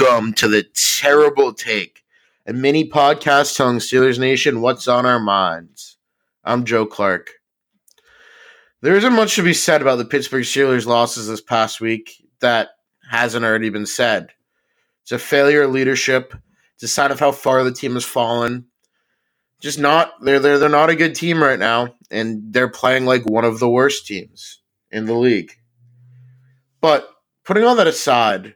Welcome to the terrible take, a mini podcast telling Steelers Nation what's on our minds. I'm Joe Clark. There isn't much to be said about the Pittsburgh Steelers' losses this past week that hasn't already been said. It's a failure of leadership. It's a sign of how far the team has fallen. Just not they're they're they're not a good team right now, and they're playing like one of the worst teams in the league. But putting all that aside,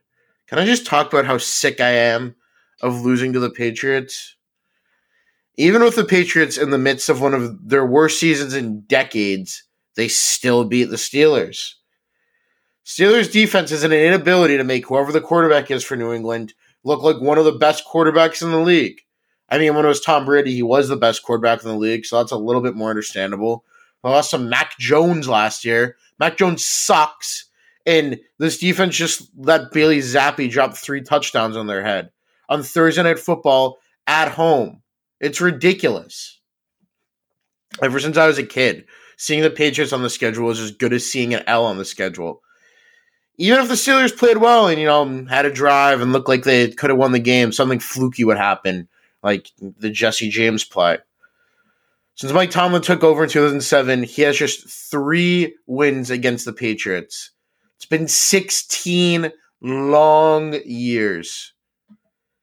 can I just talk about how sick I am of losing to the Patriots? Even with the Patriots in the midst of one of their worst seasons in decades, they still beat the Steelers. Steelers defense has an inability to make whoever the quarterback is for New England look like one of the best quarterbacks in the league. I mean, when it was Tom Brady, he was the best quarterback in the league, so that's a little bit more understandable. I lost some Mac Jones last year. Mac Jones sucks. And this defense just let Bailey Zappe drop three touchdowns on their head on Thursday Night Football at home. It's ridiculous. Ever since I was a kid, seeing the Patriots on the schedule is as good as seeing an L on the schedule. Even if the Steelers played well and, you know, had a drive and looked like they could have won the game, something fluky would happen, like the Jesse James play. Since Mike Tomlin took over in 2007, he has just three wins against the Patriots. It's been 16 long years.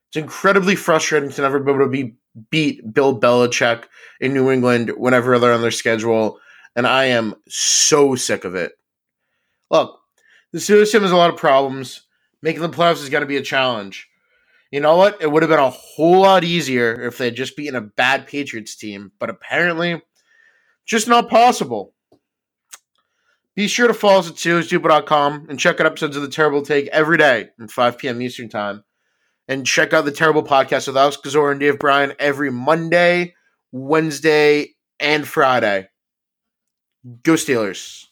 It's incredibly frustrating to never be able to be beat Bill Belichick in New England whenever they're on their schedule, and I am so sick of it. Look, the Steelers team has a lot of problems. Making the playoffs is going to be a challenge. You know what? It would have been a whole lot easier if they had just beaten a bad Patriots team, but apparently, just not possible. Be sure to follow us at SteelersDepot.com and check out episodes of The Terrible Take every day at 5 p.m. Eastern Time. And check out The Terrible Podcast with Alex Kozora and Dave Bryan every Monday, Wednesday, and Friday. Go Steelers.